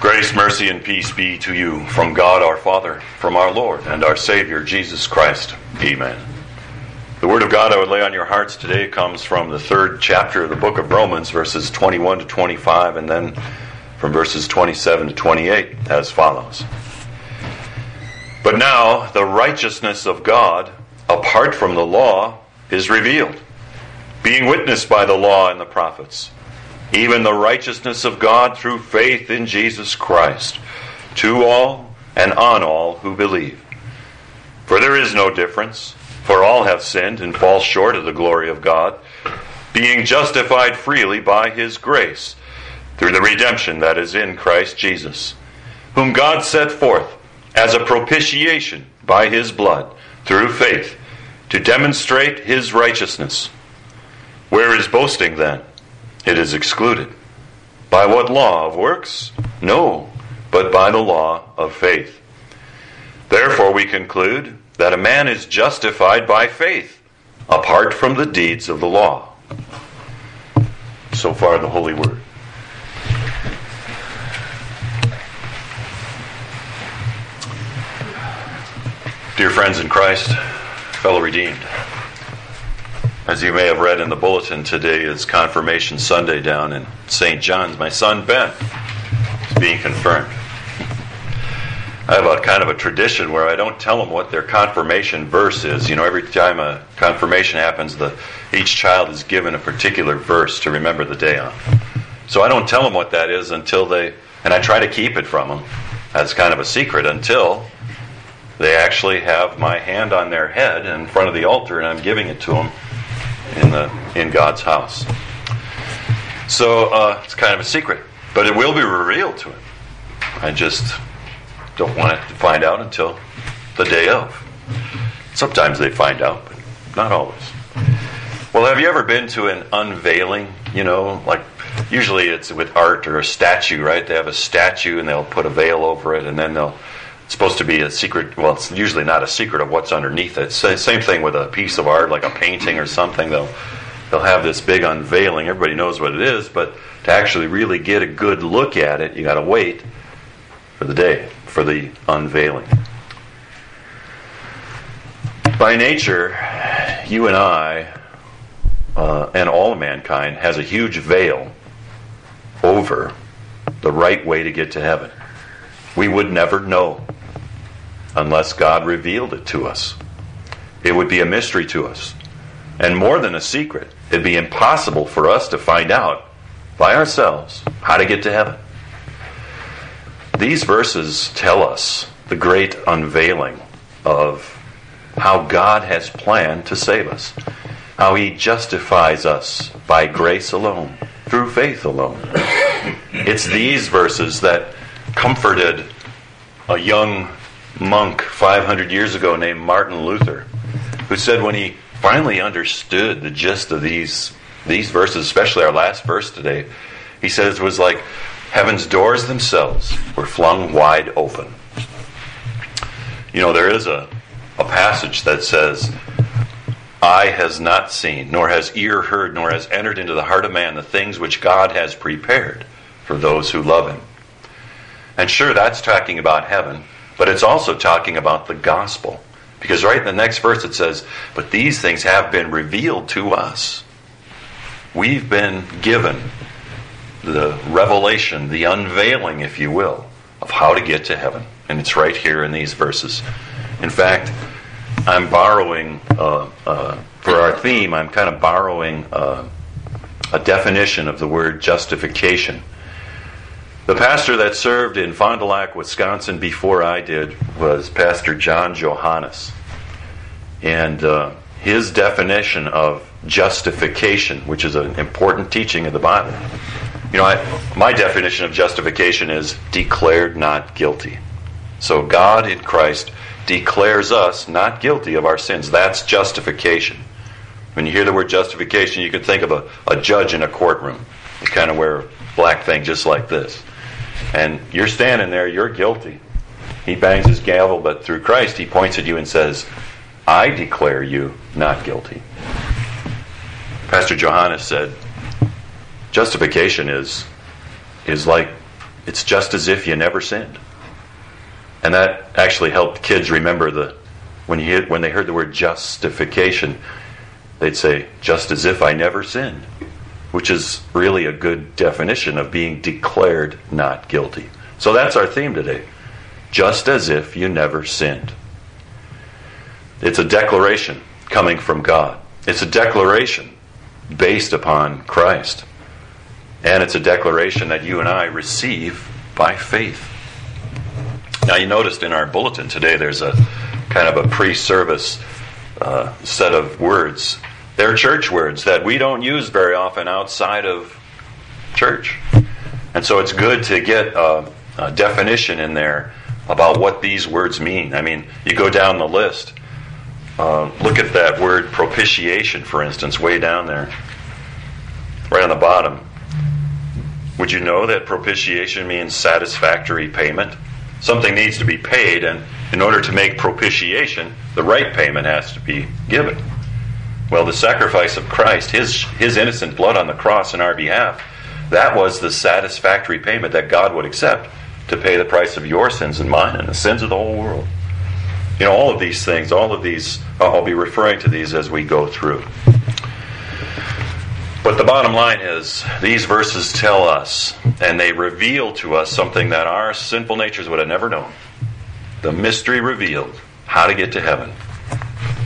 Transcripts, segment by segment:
Grace, mercy, and peace be to you from God our Father, from our Lord and our Savior Jesus Christ. Amen. The Word of God I would lay on your hearts today comes from the third chapter of the book of Romans, verses 21 to 25, and then from verses 27 to 28, as follows. But now the righteousness of God, apart from the law, is revealed, being witnessed by the law and the prophets even the righteousness of God through faith in Jesus Christ, to all and on all who believe. For there is no difference, for all have sinned and fall short of the glory of God, being justified freely by his grace, through the redemption that is in Christ Jesus, whom God set forth as a propitiation by his blood, through faith, to demonstrate his righteousness. Where is boasting then? It is excluded. By what law of works? No, but by the law of faith. Therefore, we conclude that a man is justified by faith, apart from the deeds of the law. So far, the Holy Word. Dear friends in Christ, fellow redeemed. As you may have read in the bulletin, today is Confirmation Sunday down in St. John's. My son Ben is being confirmed. I have a kind of a tradition where I don't tell them what their confirmation verse is. You know, every time a confirmation happens, the, each child is given a particular verse to remember the day on. So I don't tell them what that is until they, and I try to keep it from them as kind of a secret until they actually have my hand on their head in front of the altar and I'm giving it to them in the in God's house. So uh, it's kind of a secret, but it will be revealed to him. I just don't want it to find out until the day of. Sometimes they find out, but not always. Well, have you ever been to an unveiling? You know, like usually it's with art or a statue, right? They have a statue and they'll put a veil over it, and then they'll supposed to be a secret. Well, it's usually not a secret of what's underneath it. Same thing with a piece of art, like a painting or something. They'll they'll have this big unveiling. Everybody knows what it is, but to actually really get a good look at it, you got to wait for the day for the unveiling. By nature, you and I, uh, and all of mankind, has a huge veil over the right way to get to heaven. We would never know unless God revealed it to us. It would be a mystery to us. And more than a secret, it'd be impossible for us to find out by ourselves how to get to heaven. These verses tell us the great unveiling of how God has planned to save us, how He justifies us by grace alone, through faith alone. It's these verses that comforted a young monk 500 years ago named Martin Luther, who said when he finally understood the gist of these these verses, especially our last verse today, he says it was like heaven's doors themselves were flung wide open. You know, there is a, a passage that says, Eye has not seen, nor has ear heard, nor has entered into the heart of man the things which God has prepared for those who love him. And sure, that's talking about heaven, but it's also talking about the gospel. Because right in the next verse it says, But these things have been revealed to us. We've been given the revelation, the unveiling, if you will, of how to get to heaven. And it's right here in these verses. In fact, I'm borrowing, uh, uh, for our theme, I'm kind of borrowing uh, a definition of the word justification the pastor that served in Fond du Lac, Wisconsin before I did was Pastor John Johannes. And uh, his definition of justification, which is an important teaching of the Bible. You know, I, my definition of justification is declared not guilty. So God in Christ declares us not guilty of our sins. That's justification. When you hear the word justification, you can think of a, a judge in a courtroom. You kind of wear a black thing just like this. And you're standing there, you're guilty. He bangs his gavel, but through Christ, he points at you and says, I declare you not guilty. Pastor Johannes said, justification is, is like It's just as if you never sinned. And that actually helped kids remember the when you when they heard the word justification, they'd say, just as if I never sinned, which is really a good definition of being declared not guilty. So that's our theme today. Just as if you never sinned. It's a declaration coming from God. It's a declaration based upon Christ. And it's a declaration that you and I receive by faith. Now, you noticed in our bulletin today there's a kind of a pre service uh, set of words. They're church words that we don't use very often outside of church. And so it's good to get a, a definition in there about what these words mean. I mean, you go down the list. Uh, look at that word propitiation, for instance, way down there, right on the bottom. Would you know that propitiation means satisfactory payment? Something needs to be paid, and in order to make propitiation, the right payment has to be given. Well, the sacrifice of Christ, his, his innocent blood on the cross in our behalf, that was the satisfactory payment that God would accept to pay the price of your sins and mine and the sins of the whole world. You know, all of these things, all of these, I'll be referring to these as we go through. But the bottom line is, these verses tell us, and they reveal to us something that our sinful natures would have never known. The mystery revealed how to get to heaven.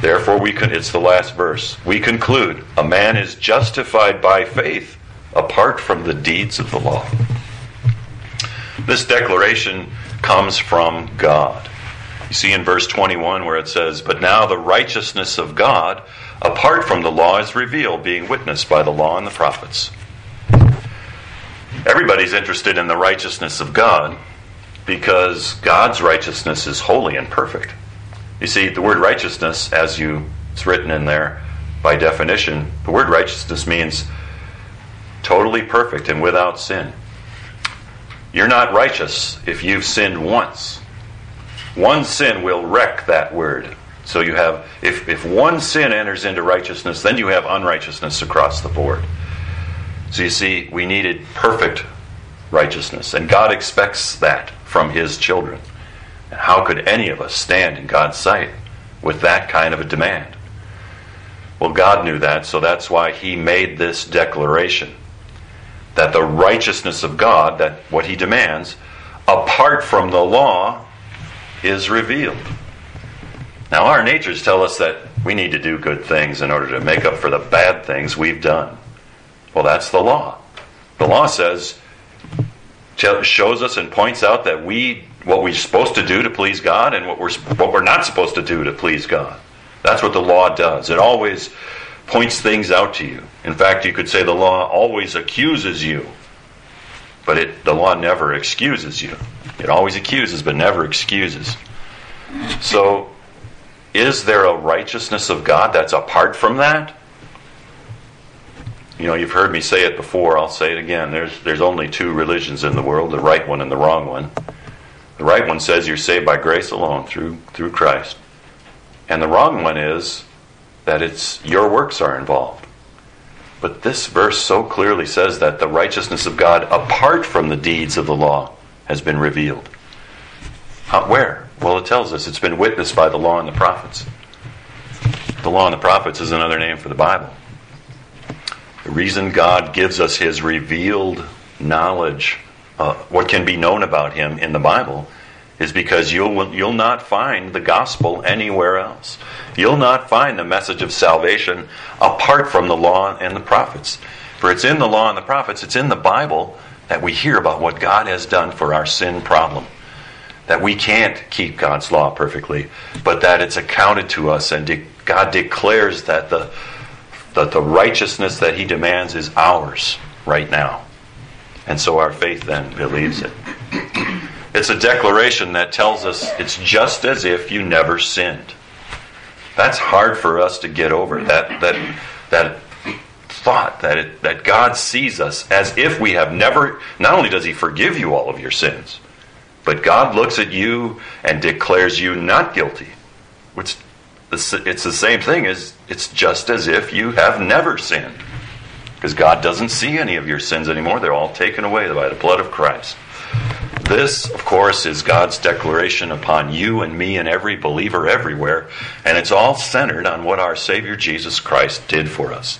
Therefore, we can, it's the last verse. We conclude a man is justified by faith apart from the deeds of the law. This declaration comes from God. You see in verse 21 where it says, But now the righteousness of God apart from the law is revealed, being witnessed by the law and the prophets. Everybody's interested in the righteousness of God because God's righteousness is holy and perfect. You see, the word righteousness, as you it's written in there by definition, the word righteousness means totally perfect and without sin. You're not righteous if you've sinned once. One sin will wreck that word. So you have, if, if one sin enters into righteousness, then you have unrighteousness across the board. So you see, we needed perfect righteousness, and God expects that from His children. How could any of us stand in God's sight with that kind of a demand? Well, God knew that, so that's why He made this declaration that the righteousness of God, that what he demands, apart from the law, is revealed. Now, our natures tell us that we need to do good things in order to make up for the bad things we've done. Well, that's the law. The law says, shows us and points out that we, what we're supposed to do to please God and what we're, what we're not supposed to do to please God. That's what the law does. It always points things out to you. In fact, you could say the law always accuses you, but it, the law never excuses you. It always accuses, but never excuses. So, is there a righteousness of God that's apart from that? You know, you've heard me say it before, I'll say it again. There's, there's only two religions in the world the right one and the wrong one. The right one says you're saved by grace alone through, through Christ. And the wrong one is that it's your works are involved. But this verse so clearly says that the righteousness of God, apart from the deeds of the law, has been revealed. How, where? Well, it tells us it's been witnessed by the law and the prophets. The law and the prophets is another name for the Bible. The reason God gives us His revealed knowledge, uh, what can be known about Him in the Bible, is because you'll, you'll not find the gospel anywhere else. You'll not find the message of salvation apart from the law and the prophets. For it's in the law and the prophets, it's in the Bible that we hear about what God has done for our sin problem. That we can't keep God's law perfectly, but that it's accounted to us, and de- God declares that the, that the righteousness that He demands is ours right now. And so our faith then believes it. It's a declaration that tells us it's just as if you never sinned. That's hard for us to get over. That that that thought that it, that God sees us as if we have never. Not only does He forgive you all of your sins, but God looks at you and declares you not guilty. Which it's the same thing as it's just as if you have never sinned, because God doesn't see any of your sins anymore. They're all taken away by the blood of Christ. This, of course, is God's declaration upon you and me and every believer everywhere, and it's all centered on what our Savior Jesus Christ did for us.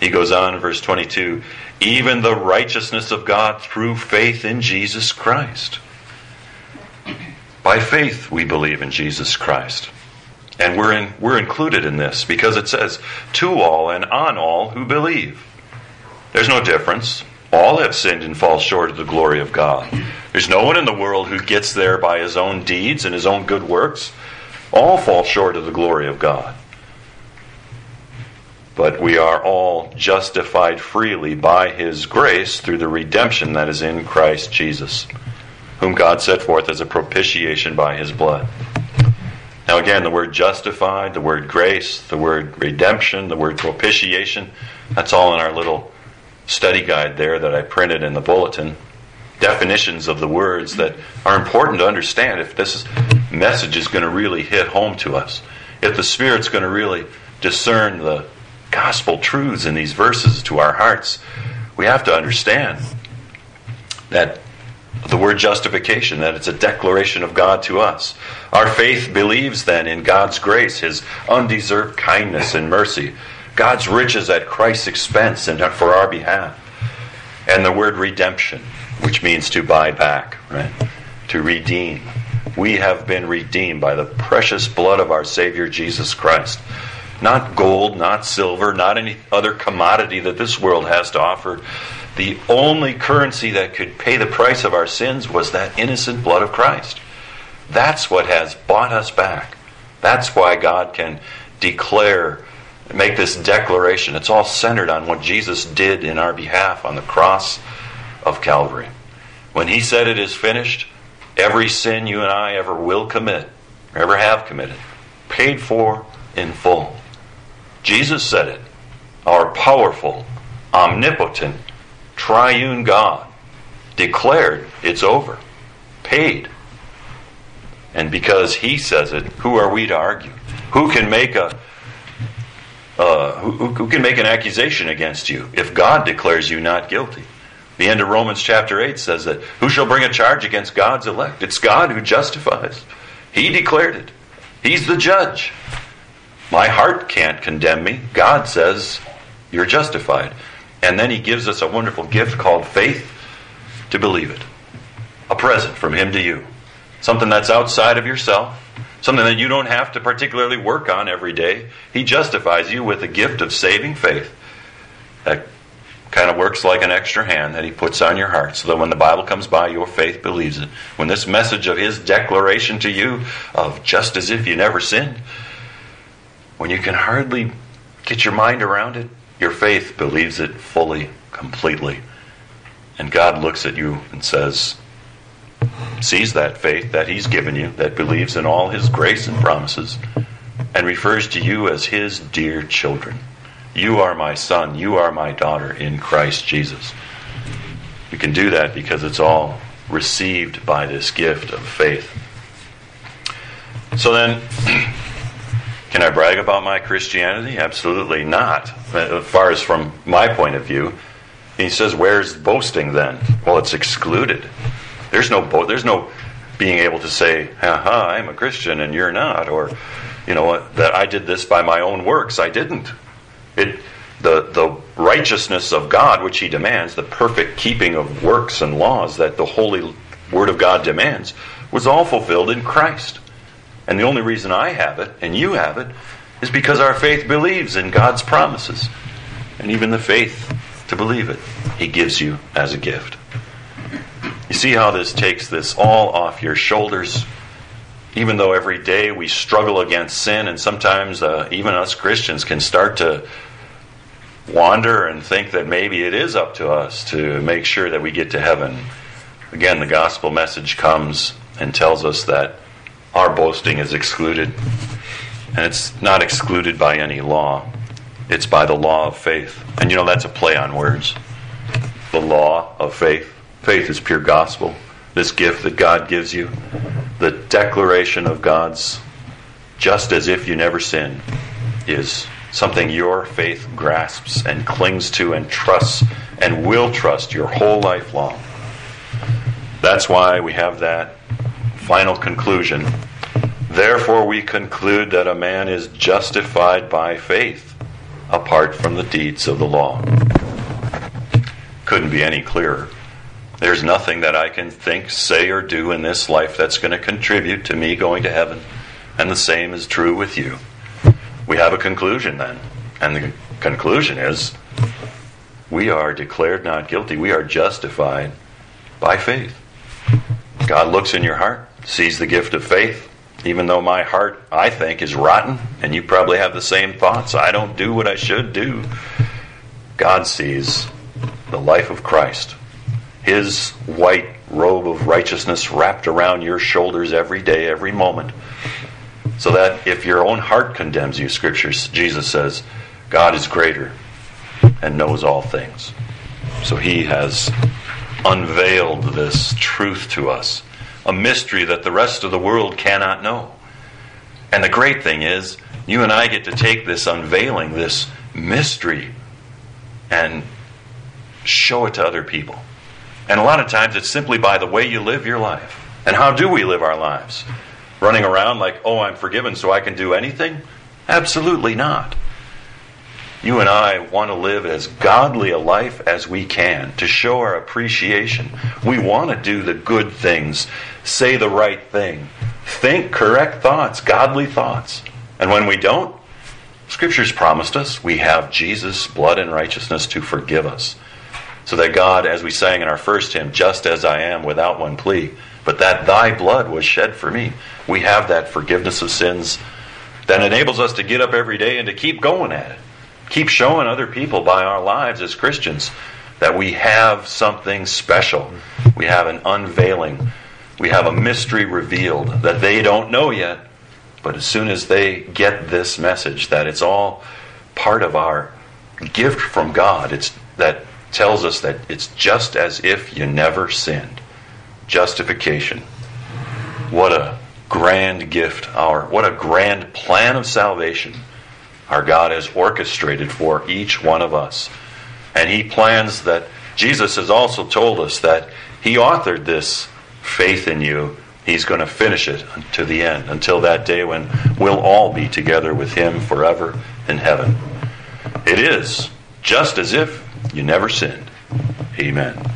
He goes on in verse 22 even the righteousness of God through faith in Jesus Christ. By faith, we believe in Jesus Christ. And we're, in, we're included in this because it says, to all and on all who believe. There's no difference. All have sinned and fall short of the glory of God. There's no one in the world who gets there by his own deeds and his own good works. All fall short of the glory of God. But we are all justified freely by his grace through the redemption that is in Christ Jesus, whom God set forth as a propitiation by his blood. Now, again, the word justified, the word grace, the word redemption, the word propitiation, that's all in our little study guide there that I printed in the bulletin. Definitions of the words that are important to understand if this message is going to really hit home to us. If the Spirit's going to really discern the gospel truths in these verses to our hearts, we have to understand that the word justification, that it's a declaration of God to us. Our faith believes then in God's grace, His undeserved kindness and mercy, God's riches at Christ's expense and for our behalf. And the word redemption, which means to buy back, right? To redeem. We have been redeemed by the precious blood of our Savior Jesus Christ. Not gold, not silver, not any other commodity that this world has to offer. The only currency that could pay the price of our sins was that innocent blood of Christ. That's what has bought us back. That's why God can declare, make this declaration. It's all centered on what Jesus did in our behalf on the cross of Calvary. When He said it is finished, every sin you and I ever will commit, ever have committed, paid for in full. Jesus said it. Our powerful, omnipotent, triune God declared it's over, paid. And because he says it, who are we to argue? Who can make a uh, who, who can make an accusation against you if God declares you not guilty? The end of Romans chapter 8 says that who shall bring a charge against God's elect? It's God who justifies. He declared it. He's the judge. My heart can't condemn me. God says you're justified. And then He gives us a wonderful gift called faith to believe it. A present from Him to you. Something that's outside of yourself, something that you don't have to particularly work on every day. He justifies you with a gift of saving faith that kind of works like an extra hand that He puts on your heart so that when the Bible comes by, your faith believes it. When this message of His declaration to you of just as if you never sinned, when you can hardly get your mind around it, your faith believes it fully, completely. And God looks at you and says, sees that faith that He's given you, that believes in all His grace and promises, and refers to you as His dear children. You are my son, you are my daughter in Christ Jesus. You can do that because it's all received by this gift of faith. So then, Can I brag about my Christianity? Absolutely not. As far as from my point of view, he says, "Where's boasting then?" Well, it's excluded. There's no bo- there's no being able to say, "Ha ha, I'm a Christian and you're not," or you know that I did this by my own works. I didn't. It the the righteousness of God, which He demands, the perfect keeping of works and laws that the holy Word of God demands, was all fulfilled in Christ. And the only reason I have it and you have it is because our faith believes in God's promises. And even the faith to believe it, He gives you as a gift. You see how this takes this all off your shoulders? Even though every day we struggle against sin, and sometimes uh, even us Christians can start to wander and think that maybe it is up to us to make sure that we get to heaven. Again, the gospel message comes and tells us that our boasting is excluded. And it's not excluded by any law, it's by the law of faith. And you know, that's a play on words. The law of faith. Faith is pure gospel. This gift that God gives you, the declaration of God's just as if you never sin, is something your faith grasps and clings to and trusts and will trust your whole life long. That's why we have that final conclusion. Therefore, we conclude that a man is justified by faith apart from the deeds of the law. Couldn't be any clearer. There's nothing that I can think, say, or do in this life that's going to contribute to me going to heaven. And the same is true with you. We have a conclusion then. And the conclusion is we are declared not guilty. We are justified by faith. God looks in your heart, sees the gift of faith, even though my heart, I think, is rotten, and you probably have the same thoughts. I don't do what I should do. God sees the life of Christ, His white robe of righteousness wrapped around your shoulders every day, every moment. So that if your own heart condemns you, Scripture, Jesus says, God is greater and knows all things. So He has unveiled this truth to us a mystery that the rest of the world cannot know. And the great thing is, you and I get to take this unveiling, this mystery, and show it to other people. And a lot of times it's simply by the way you live your life. And how do we live our lives? Running around like, oh, I'm forgiven, so I can do anything? Absolutely not. You and I want to live as godly a life as we can to show our appreciation. We want to do the good things, say the right thing, think correct thoughts, godly thoughts. And when we don't, Scripture's promised us we have Jesus' blood and righteousness to forgive us. So that God, as we sang in our first hymn, just as I am without one plea, but that thy blood was shed for me, we have that forgiveness of sins that enables us to get up every day and to keep going at it keep showing other people by our lives as Christians that we have something special. We have an unveiling. We have a mystery revealed that they don't know yet. But as soon as they get this message that it's all part of our gift from God, it's that tells us that it's just as if you never sinned. Justification. What a grand gift our what a grand plan of salvation our God has orchestrated for each one of us. And He plans that Jesus has also told us that He authored this faith in you. He's going to finish it to the end until that day when we'll all be together with Him forever in heaven. It is just as if you never sinned. Amen.